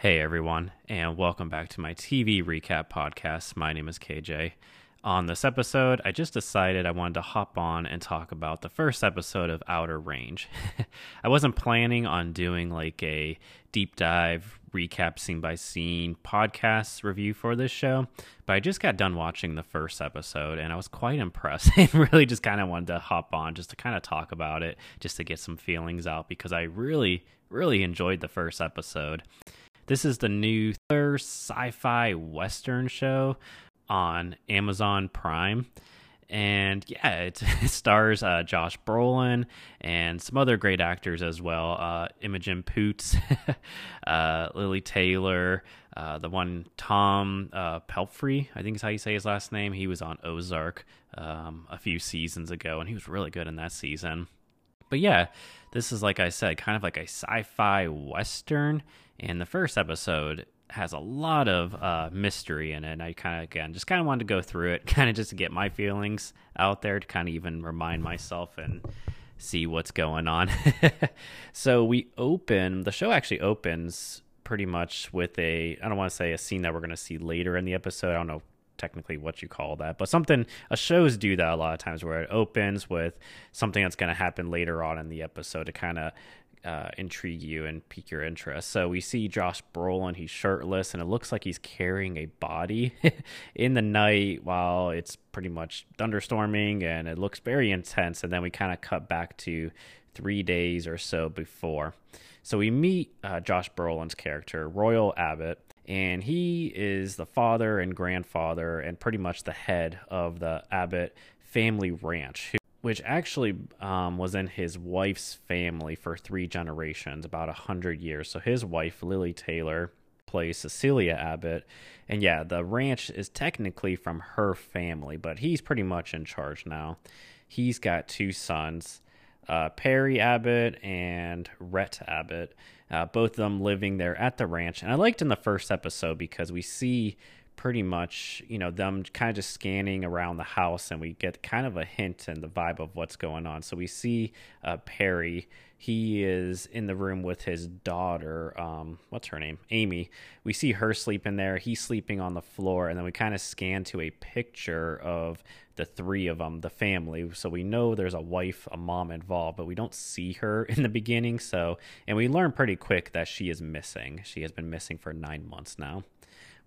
Hey everyone, and welcome back to my TV recap podcast. My name is KJ. On this episode, I just decided I wanted to hop on and talk about the first episode of Outer Range. I wasn't planning on doing like a deep dive recap scene by scene podcast review for this show, but I just got done watching the first episode and I was quite impressed and really just kind of wanted to hop on just to kind of talk about it, just to get some feelings out because I really, really enjoyed the first episode. This is the new third sci-fi western show on Amazon Prime. And yeah, it, it stars uh, Josh Brolin and some other great actors as well. Uh, Imogen Poots, uh, Lili Taylor, uh, the one Tom uh, Pelphrey, I think is how you say his last name. He was on Ozark um, a few seasons ago, and he was really good in that season. But yeah, this is like I said, kind of like a sci-fi western and the first episode has a lot of uh, mystery in it. And I kind of, again, just kind of wanted to go through it, kind of just to get my feelings out there, to kind of even remind myself and see what's going on. so we open, the show actually opens pretty much with a, I don't want to say a scene that we're going to see later in the episode. I don't know technically what you call that, but something, a shows do that a lot of times where it opens with something that's going to happen later on in the episode to kind of uh, intrigue you and pique your interest. So we see Josh Brolin, he's shirtless, and it looks like he's carrying a body in the night while it's pretty much thunderstorming and it looks very intense. And then we kind of cut back to three days or so before. So we meet uh, Josh Brolin's character, Royal Abbott, and he is the father and grandfather and pretty much the head of the Abbott family ranch which actually um, was in his wife's family for three generations, about a hundred years. So his wife, Lili Taylor, plays Cecilia Abbott, and yeah, the ranch is technically from her family, but he's pretty much in charge now. He's got two sons, uh, Perry Abbott and Rhett Abbott, uh, both of them living there at the ranch. And I liked in the first episode because we see pretty much, you know, them kind of just scanning around the house and we get kind of a hint and the vibe of what's going on. So we see uh, Perry. He is in the room with his daughter. Um, what's her name? Amy. We see her sleeping there. He's sleeping on the floor. And then we kind of scan to a picture of the three of them, the family. So we know there's a wife, a mom involved, but we don't see her in the beginning. So, and we learn pretty quick that she is missing. She has been missing for nine months now.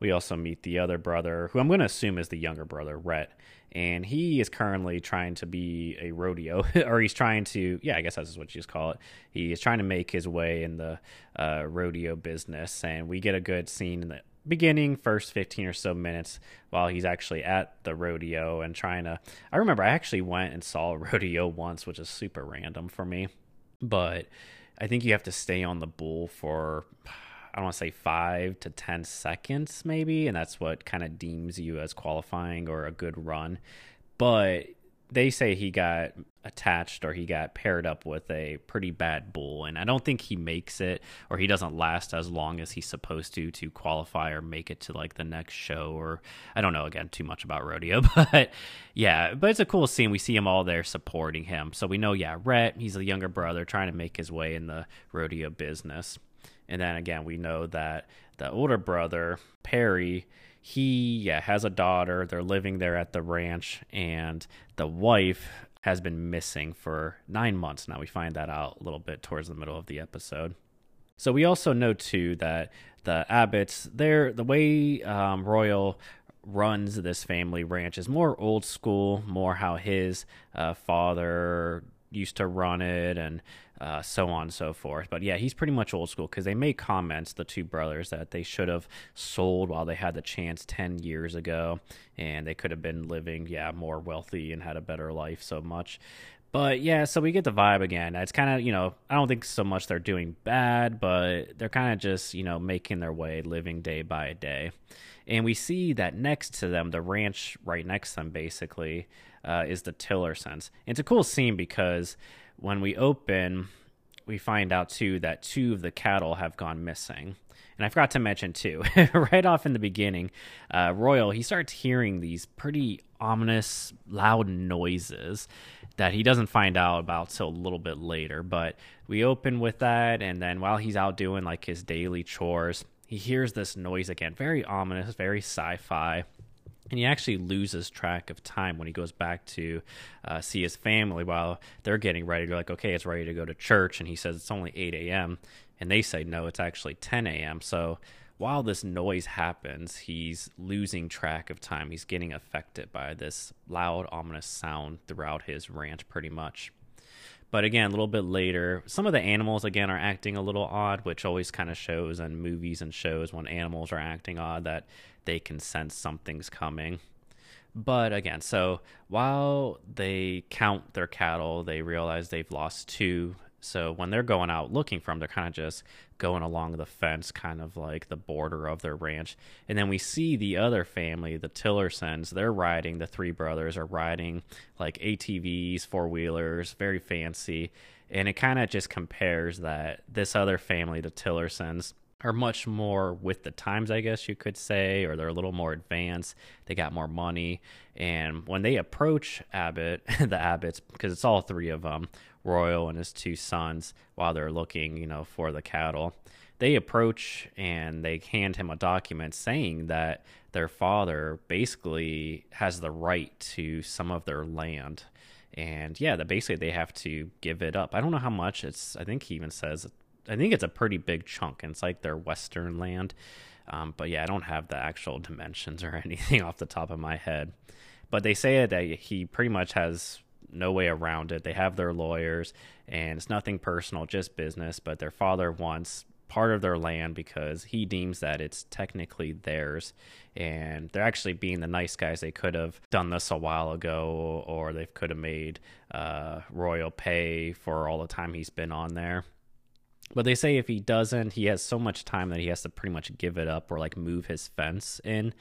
We also meet the other brother, who I'm going to assume is the younger brother, Rhett. And he is currently trying to be a rodeo, or he's trying to, yeah, I guess that's what you just call it. He is trying to make his way in the uh, rodeo business. And we get a good scene in the beginning, first 15 or so minutes, while he's actually at the rodeo and trying to. I remember I actually went and saw a rodeo once, which is super random for me. But I think you have to stay on the bull for I don't want to say five to 10 seconds, maybe. And that's what kind of deems you as qualifying or a good run. But they say he got attached or he got paired up with a pretty bad bull and i don't think he makes it or he doesn't last as long as he's supposed to to qualify or make it to like the next show or i don't know again too much about rodeo but yeah but it's a cool scene we see him all there supporting him so we know yeah rhett he's a younger brother trying to make his way in the rodeo business and then again, we know that the older brother, Perry, he yeah, has a daughter. They're living there at the ranch, and the wife has been missing for nine months now. We find that out a little bit towards the middle of the episode. So we also know too that the Abbotts, they're the way um, Royal runs this family ranch is more old school, more how his uh, father used to run it and uh, so on and so forth. But yeah, he's pretty much old school because they make comments, the two brothers, that they should have sold while they had the chance 10 years ago and they could have been living, yeah, more wealthy and had a better life so much. But yeah, so we get the vibe again. It's kind of, you know, I don't think so much they're doing bad, but they're kind of just, you know, making their way, living day by day. And we see that next to them, the ranch right next to them, basically, uh, is the Tillersons. It's a cool scene because when we open, we find out too that two of the cattle have gone missing. And I forgot to mention too, right off in the beginning, uh, Royal he starts hearing these pretty ominous, loud noises that he doesn't find out about till a little bit later. But we open with that, and then while he's out doing like his daily chores, he hears this noise again, very ominous, very sci fi. And he actually loses track of time when he goes back to uh, see his family while they're getting ready. They're like, okay, it's ready to go to church. And he says it's only 8 a.m. And they say, no, it's actually 10 a.m. So while this noise happens, he's losing track of time. He's getting affected by this loud, ominous sound throughout his ranch, pretty much. But again, a little bit later, some of the animals again are acting a little odd, which always kind of shows in movies and shows when animals are acting odd that they can sense something's coming. But again, so while they count their cattle, they realize they've lost two so when they're going out looking for them, they're kind of just going along the fence, kind of like the border of their ranch. And then we see the other family, the Tillersons, they're riding, the three brothers are riding like ATVs, four wheelers, very fancy. And it kind of just compares that this other family, the Tillersons, are much more with the times, I guess you could say, or they're a little more advanced. They got more money. And when they approach Abbott, the Abbotts, because it's all three of them, Royal and his two sons, while they're looking, you know, for the cattle, they approach and they hand him a document saying that their father basically has the right to some of their land. And yeah, that basically they have to give it up. I don't know how much it's, I think he even says I think it's a pretty big chunk. And it's like their western land. Um, but yeah, I don't have the actual dimensions or anything off the top of my head. But they say that he pretty much has no way around it. They have their lawyers, and it's nothing personal, just business. But their father wants part of their land because he deems that it's technically theirs. And they're actually being the nice guys. They could have done this a while ago, or they could have made uh, Royal pay for all the time he's been on there. But they say if he doesn't, he has so much time that he has to pretty much give it up or like move his fence in.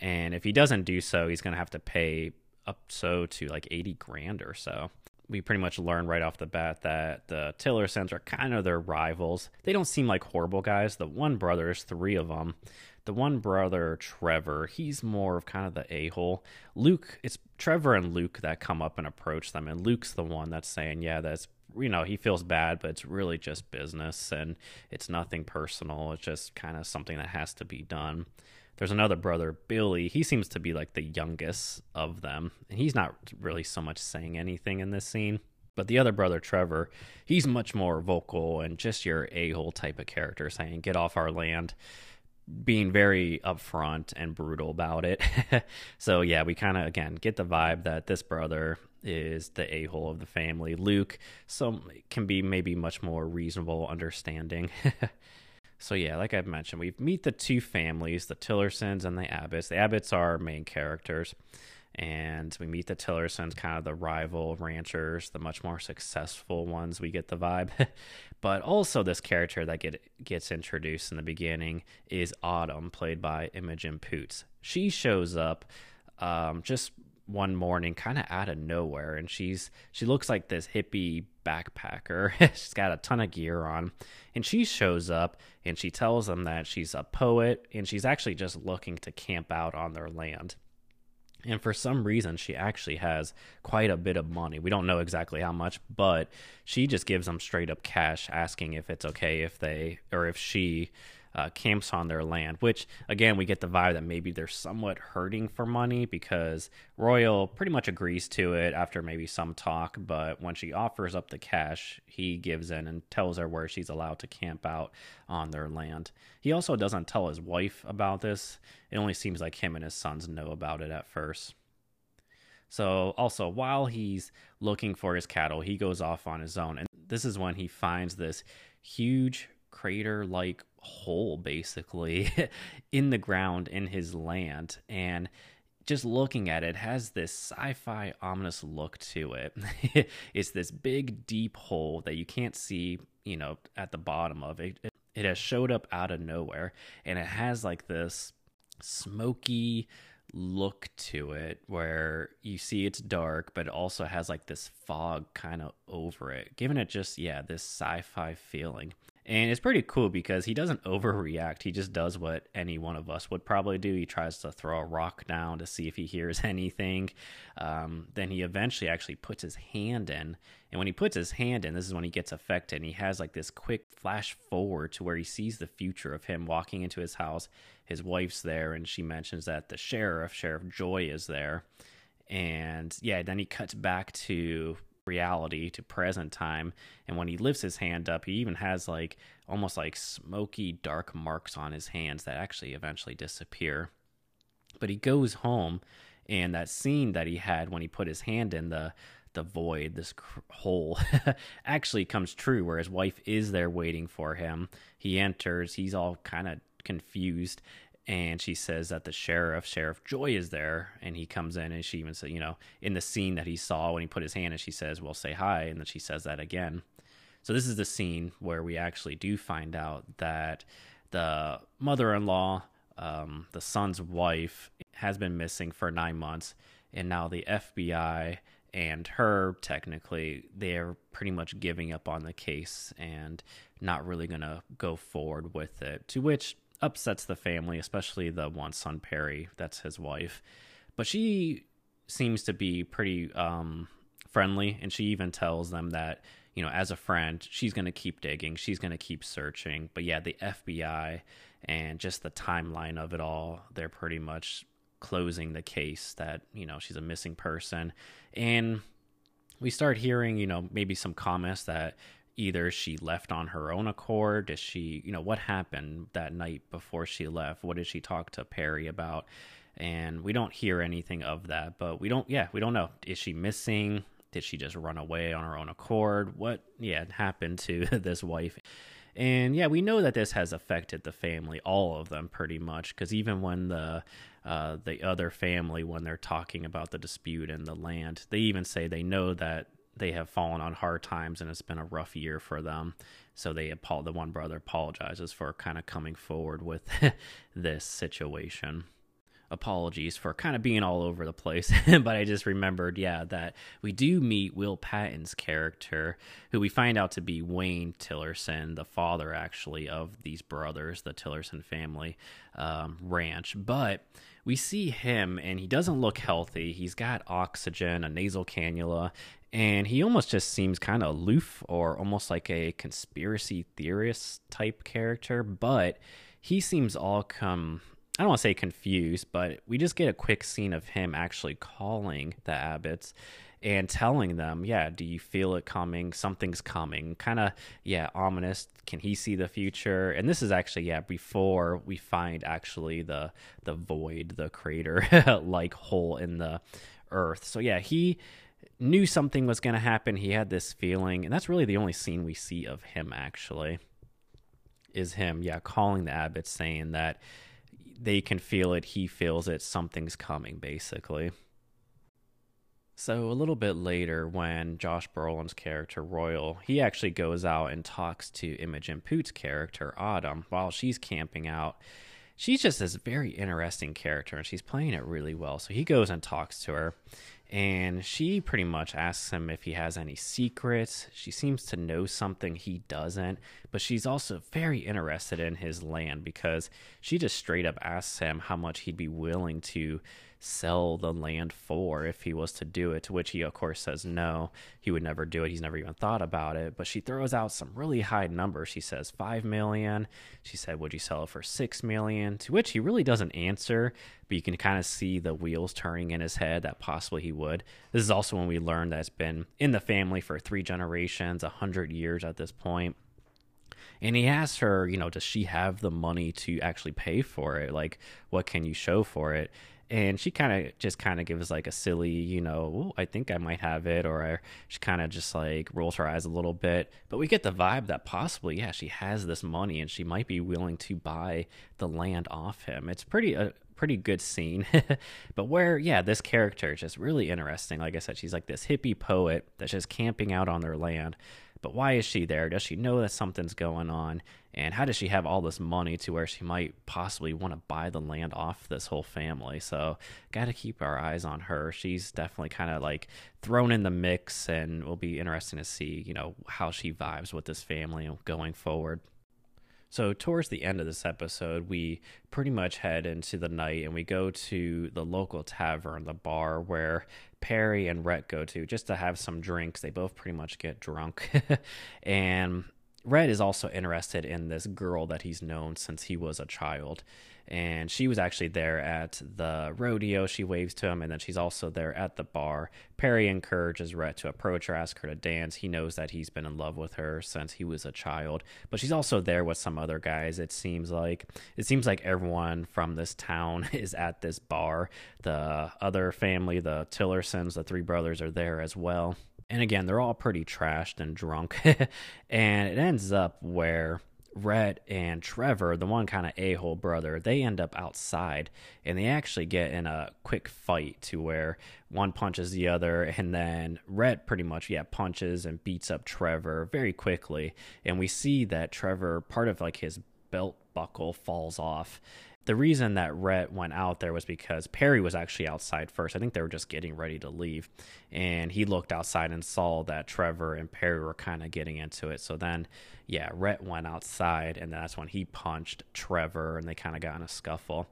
And if he doesn't do so, he's going to have to pay up so to like 80 grand or so. We pretty much learn right off the bat that the Tillersons are kind of their rivals. They don't seem like horrible guys. The one brother, is three of them. The one brother, Trevor, he's more of kind of the a hole. Luke, it's Trevor and Luke that come up and approach them. And Luke's the one that's saying, yeah, that's you know, he feels bad, but it's really just business and it's nothing personal. It's just kind of something that has to be done. There's another brother, Billy. He seems to be like the youngest of them, and he's not really so much saying anything in this scene. But the other brother, Trevor, he's much more vocal and just your a hole type of character saying, Get off our land being very upfront and brutal about it. so yeah, we kind of again get the vibe that this brother is the a hole of the family. Luke, some can be maybe much more reasonable, understanding. so yeah, like I've mentioned, we meet the two families, the Tillersons and the Abbotts. The Abbotts are main characters and we meet the Tillersons, kind of the rival ranchers, the much more successful ones. We get the vibe, but also this character that get gets introduced in the beginning is Autumn, played by Imogen Poots. She shows up um, just one morning, kind of out of nowhere, and she's she looks like this hippie backpacker. she's got a ton of gear on, and she shows up and she tells them that she's a poet and she's actually just looking to camp out on their land. And for some reason, she actually has quite a bit of money. We don't know exactly how much, but she just gives them straight up cash, asking if it's okay if they or if she uh, camps on their land, which again, we get the vibe that maybe they're somewhat hurting for money because Royal pretty much agrees to it after maybe some talk. But when she offers up the cash, he gives in and tells her where she's allowed to camp out on their land. He also doesn't tell his wife about this, it only seems like him and his sons know about it at first. So, also, while he's looking for his cattle, he goes off on his own. And this is when he finds this huge crater like hole basically in the ground in his land. And just looking at it has this sci-fi ominous look to it. It's this big deep hole that you can't see you know at the bottom of it. It has showed up out of nowhere and it has like this smoky look to it where you see it's dark but it also has like this fog kind of over it giving it just yeah this sci-fi feeling And it's pretty cool because he doesn't overreact. He just does what any one of us would probably do. He tries to throw a rock down to see if he hears anything. Um, then he eventually actually puts his hand in. And when he puts his hand in, this is when he gets affected. And he has like this quick flash forward to where he sees the future of him walking into his house. His wife's there, and she mentions that the sheriff, Sheriff Joy, is there. And yeah, then he cuts back to reality to present time. And when he lifts his hand up he even has like almost like smoky dark marks on his hands that actually eventually disappear. But he goes home and that scene that he had when he put his hand in the the void this cr- hole actually comes true where his wife is there waiting for him. He enters he's all kind of confused and she says that the sheriff, Sheriff Joy, is there, and he comes in, and she even said, you know, in the scene that he saw when he put his hand, and she says, "Well, say hi," and then she says that again. So this is the scene where we actually do find out that the mother-in-law, um, the son's wife, has been missing for nine months, and now the FBI and her technically they're pretty much giving up on the case and not really going to go forward with it to which upsets the family, especially the one son Perry, that's his wife. But she seems to be pretty um, friendly, and she even tells them that you know, as a friend, she's going to keep digging, she's going to keep searching. But yeah, the FBI and just the timeline of it all, they're pretty much closing the case that you know she's a missing person, and we start hearing you know maybe some comments that either she left on her own accord Does she you know what happened that night before she left? What did she talk to perry about? And we don't hear anything of that but we don't yeah we don't know. Is she missing? Did she just run away on her own accord? What yeah happened to this wife? And yeah we know that this has affected the family all of them pretty much because even when the uh, the other family when they're talking about the dispute and the land they even say they know that they have fallen on hard times and it's been a rough year for them. So they the one brother apologizes for kind of coming forward with this situation. Apologies for kind of being all over the place, but I just remembered, yeah, that we do meet Will Patton's character, who we find out to be Wayne Tillerson, the father actually of these brothers, the Tillerson family um, ranch. But we see him and he doesn't look healthy. He's got oxygen, a nasal cannula, and he almost just seems kind of aloof or almost like a conspiracy theorist type character but he seems all come i don't want to say confused but we just get a quick scene of him actually calling the abbotts and telling them yeah do you feel it coming something's coming kind of yeah ominous can he see the future and this is actually yeah before we find actually the the void the crater like hole in the earth so yeah he knew something was going to happen. He had this feeling, and that's really the only scene we see of him actually. Is him, yeah, calling the abbot saying that they can feel it, he feels it, something's coming, basically. So a little bit later, when Josh Brolin's character Royal, he actually goes out and talks to Imogen Poots' character Autumn while she's camping out. She's just this very interesting character, and she's playing it really well. So he goes and talks to her, and she pretty much asks him if he has any secrets. She seems to know something he doesn't, but she's also very interested in his land because she just straight up asks him how much he'd be willing to sell the land for if he was to do it. To which he, of course, says no, he would never do it. He's never even thought about it. But she throws out some really high numbers. She says five million. She said, "Would you sell it for six million? To which he really doesn't answer, but you can kind of see the wheels turning in his head that possibly he would. This is also when we learn that it's been in the family for three generations, a hundred years at this point and he asks her, you know, does she have the money to actually pay for it? Like, what can you show for it? And she kind of just kind of gives like a silly you know i think i might have it or I, she kind of just like rolls her eyes a little bit. But we get the vibe that possibly yeah she has this money and she might be willing to buy the land off him. It's pretty a pretty good scene. But where yeah this character is just really interesting. Like i said she's like this hippie poet that's just camping out on their land but why is she there? Does she know that something's going on? And how does she have all this money to where she might possibly want to buy the land off this whole family? So, got to keep our eyes on her. She's definitely kind of like thrown in the mix, and will be interesting to see, you know, how she vibes with this family going forward. So, towards the end of this episode, we pretty much head into the night and we go to the local tavern, the bar where Perry and Rhett go to just to have some drinks. They both pretty much get drunk. and Rhett is also interested in this girl that he's known since he was a child and she was actually there at the rodeo. She waves to him, and then she's also there at the bar. Perry encourages Rhett to approach her, ask her to dance. He knows that he's been in love with her since he was a child, but she's also there with some other guys. It seems like it seems like everyone from this town is at this bar. The other family, the Tillersons, the three brothers, are there as well. And again, they're all pretty trashed and drunk, and it ends up where Rhett and Trevor, the one kind of a hole brother, they end up outside and they actually get in a quick fight to where one punches the other, and then Rhett pretty much, yeah, punches and beats up Trevor very quickly. And we see that Trevor, part of like his belt buckle falls off the reason that Rhett went out there was because Perry was actually outside first. I think they were just getting ready to leave. And he looked outside and saw that Trevor and Perry were kind of getting into it. So then, yeah, Rhett went outside, and that's when he punched Trevor, and they kind of got in a scuffle.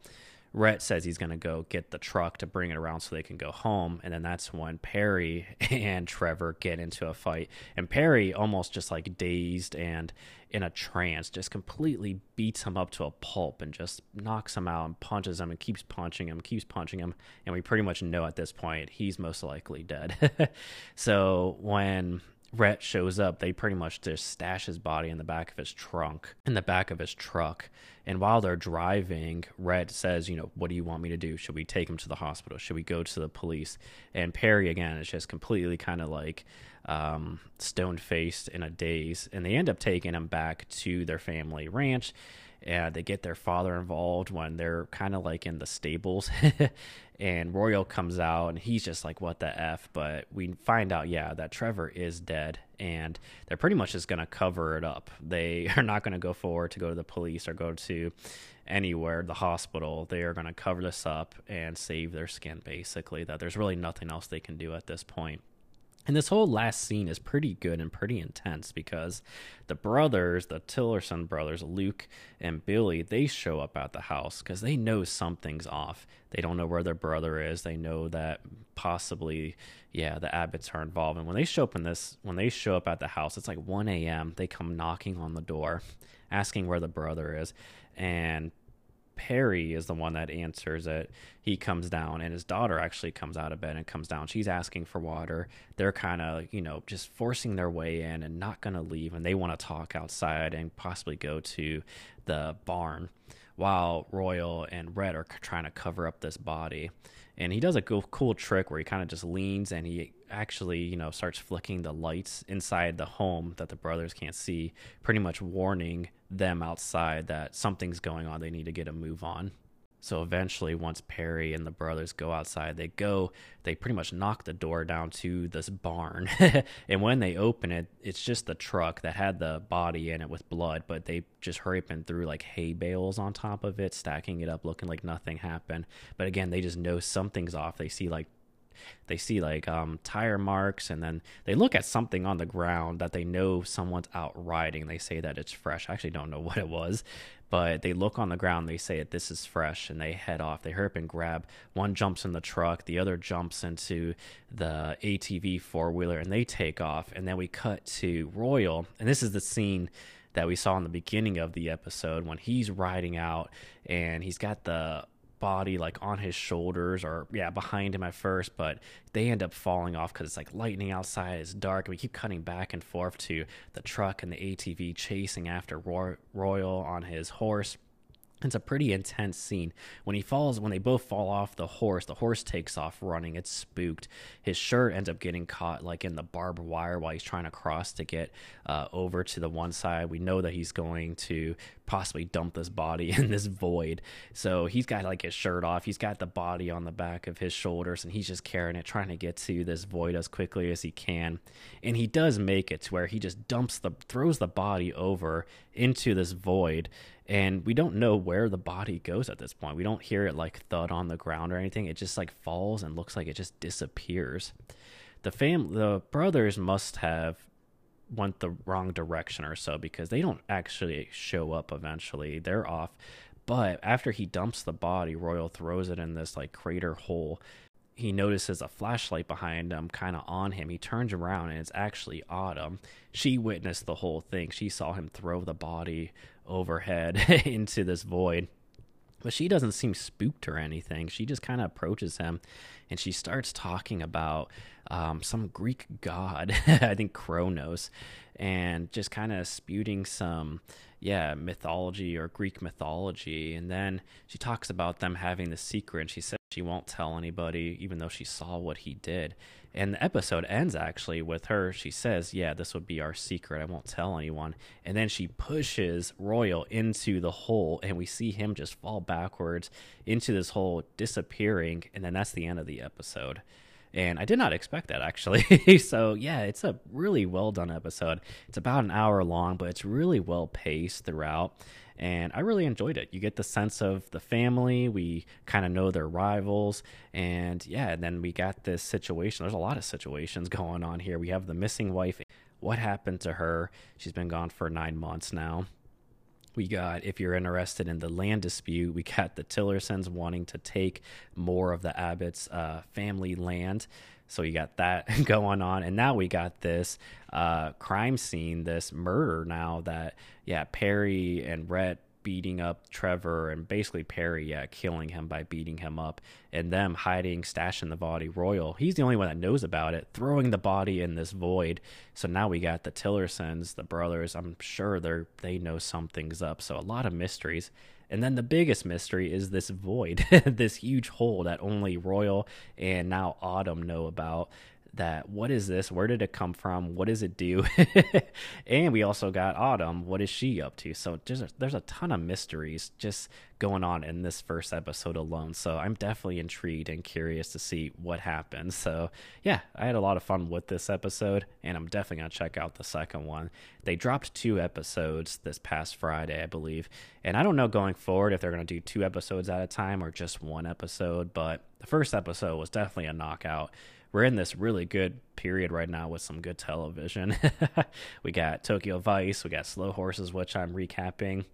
Rhett says he's going to go get the truck to bring it around so they can go home. And then that's when Perry and Trevor get into a fight. And Perry, almost just like dazed and in a trance, just completely beats him up to a pulp and just knocks him out and punches him and keeps punching him, keeps punching him. And we pretty much know at this point he's most likely dead. so when Rhett shows up, they pretty much just stash his body in the back of his trunk, in the back of his truck. And while they're driving, Rhett says, You know, what do you want me to do? Should we take him to the hospital? Should we go to the police? And Perry, again, is just completely kind of like um, stone faced in a daze. And they end up taking him back to their family ranch and they get their father involved when they're kind of like in the stables. And royal comes out and he's just like what the f? But we find out yeah that trevor is dead and they're pretty much just going to cover it up. They are not going to go forward to go to the police or go to anywhere the hospital. They are going to cover this up and save their skin basically that there's really nothing else they can do at this point and this whole last scene is pretty good and pretty intense because the brothers, the Tillerson brothers, Luke and Billy, they show up at the house because they know something's off. They don't know where their brother is. They know that possibly, yeah, the Abbotts are involved. And when they show up in this, when they show up at the house, it's like 1 a.m. They come knocking on the door, asking where the brother is. And Perry is the one that answers it. He comes down, and his daughter actually comes out of bed and comes down. She's asking for water. They're kind of, you know, just forcing their way in and not going to leave. And they want to talk outside and possibly go to the barn while Royal and Rhett are trying to cover up this body. And he does a cool, cool trick where he kind of just leans and he actually, you know, starts flicking the lights inside the home that the brothers can't see, pretty much warning them outside that something's going on. They need to get a move on. So eventually, once Perry and the brothers go outside, they go, they pretty much knock the door down to this barn. and when they open it, it's just the truck that had the body in it with blood, but they just hurry up and threw like hay bales on top of it, stacking it up, looking like nothing happened. But again, they just know something's off. They see like they see like um, tire marks and then they look at something on the ground that they know someone's out riding. They say that it's fresh. I actually don't know what it was but they look on the ground they say this is fresh and they head off. They hurry up and grab. One jumps in the truck the other jumps into the atv four-wheeler and they take off. And then we cut to royal and this is the scene that we saw in the beginning of the episode when he's riding out and he's got the body like on his shoulders or yeah behind him at first but they end up falling off because it's like lightning outside it's dark and we keep cutting back and forth to the truck and the atv chasing after royal on his horse it's a pretty intense scene. When he falls, when they both fall off the horse, the horse takes off running. It's spooked. His shirt ends up getting caught like in the barbed wire while he's trying to cross to get uh, over to the one side. We know that he's going to possibly dump this body in this void. So he's got like his shirt off. He's got the body on the back of his shoulders and he's just carrying it, trying to get to this void as quickly as he can. And he does make it to where he just dumps the, throws the body over into this void and we don't know where the body goes at this point. We don't hear it like thud on the ground or anything. It just like falls and looks like it just disappears. The fam the brothers must have went the wrong direction or so because they don't actually show up eventually. They're off. But after he dumps the body, Royal throws it in this like crater hole. He notices a flashlight behind him, kind of on him. He turns around and it's actually Autumn. She witnessed the whole thing. She saw him throw the body overhead into this void. But she doesn't seem spooked or anything. She just kind of approaches him and she starts talking about um, some Greek god, I think Kronos, and just kind of spewing some, yeah, mythology or Greek mythology. And then she talks about them having the secret, and she says she won't tell anybody, even though she saw what he did. And the episode ends actually with her. She says, Yeah, this would be our secret. I won't tell anyone. And then she pushes Royal into the hole, and we see him just fall backwards into this hole, disappearing. And then that's the end of the episode and I did not expect that actually. so yeah, it's a really well done episode. It's about an hour long, but it's really well paced throughout, and I really enjoyed it. You get the sense of the family. We kind of know their rivals, and yeah, and then we got this situation. There's a lot of situations going on here. We have the missing wife. What happened to her? She's been gone for nine months now. We got, if you're interested in the land dispute, we got the Tillersons wanting to take more of the Abbott's uh, family land. So you got that going on. And now we got this uh, crime scene, this murder now that, yeah, Perry and Rhett beating up Trevor and basically Perry, yeah, killing him by beating him up and them hiding, stashing the body. Royal, he's the only one that knows about it, throwing the body in this void. So now we got the Tillersons, the brothers. I'm sure they're they know something's up. So a lot of mysteries. And then the biggest mystery is this void, this huge hole that only Royal and now Autumn know about that what is this? Where did it come from? What does it do? and we also got Autumn. What is she up to? So there's a ton of mysteries just going on in this first episode alone. So I'm definitely intrigued and curious to see what happens. So yeah, I had a lot of fun with this episode, and I'm definitely gonna check out the second one. They dropped two episodes this past Friday, I believe, and I don't know going forward if they're gonna do two episodes at a time or just one episode. But the first episode was definitely a knockout we're in this really good period right now with some good television. we got Tokyo Vice, we got Slow Horses, which I'm recapping.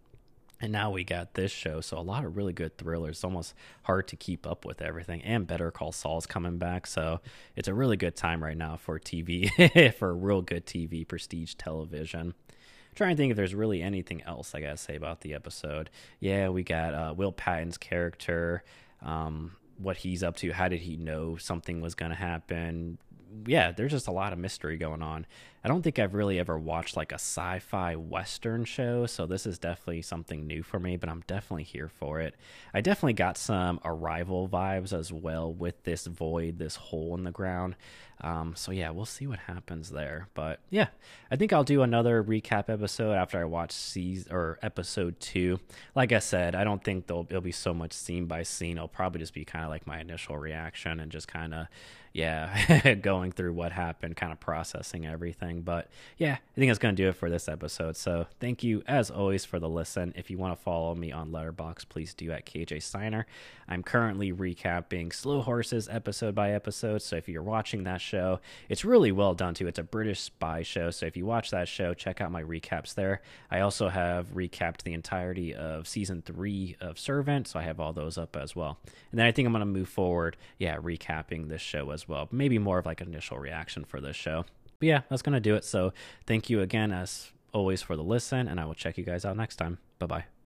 And now we got this show, so a lot of really good thrillers. It's almost hard to keep up with everything. And Better Call Saul's coming back, so it's a really good time right now for TV, for real good TV, prestige television. I'm trying to think if there's really anything else I gotta say about the episode. Yeah, we got uh, Will Patton's character. Um, what he's up to. How did he know something was going to happen? Yeah, there's just a lot of mystery going on. I don't think I've really ever watched like a sci-fi western show, so this is definitely something new for me, but I'm definitely here for it. I definitely got some arrival vibes as well with this void, this hole in the ground. Um, so yeah, we'll see what happens there. But yeah, I think I'll do another recap episode after I watch season or episode two. Like I said, I don't think there'll it'll be so much scene by scene. It'll probably just be kind of like my initial reaction and just kind of yeah, going through what happened, kind of processing everything. But yeah, I think that's going to do it for this episode. So thank you, as always, for the listen. If you want to follow me on Letterboxd, please do at KJ Steiner. I'm currently recapping Slow Horses episode by episode. So if you're watching that show, it's really well done too. It's a British spy show. So if you watch that show, check out my recaps there. I also have recapped the entirety of season three of Servant. So I have all those up as well. And then I think I'm going to move forward, yeah, recapping this show as as well. Maybe more of like initial reaction for this show. But yeah, that's going to do it. So thank you again, as always, for the listen, and I will check you guys out next time. Bye bye.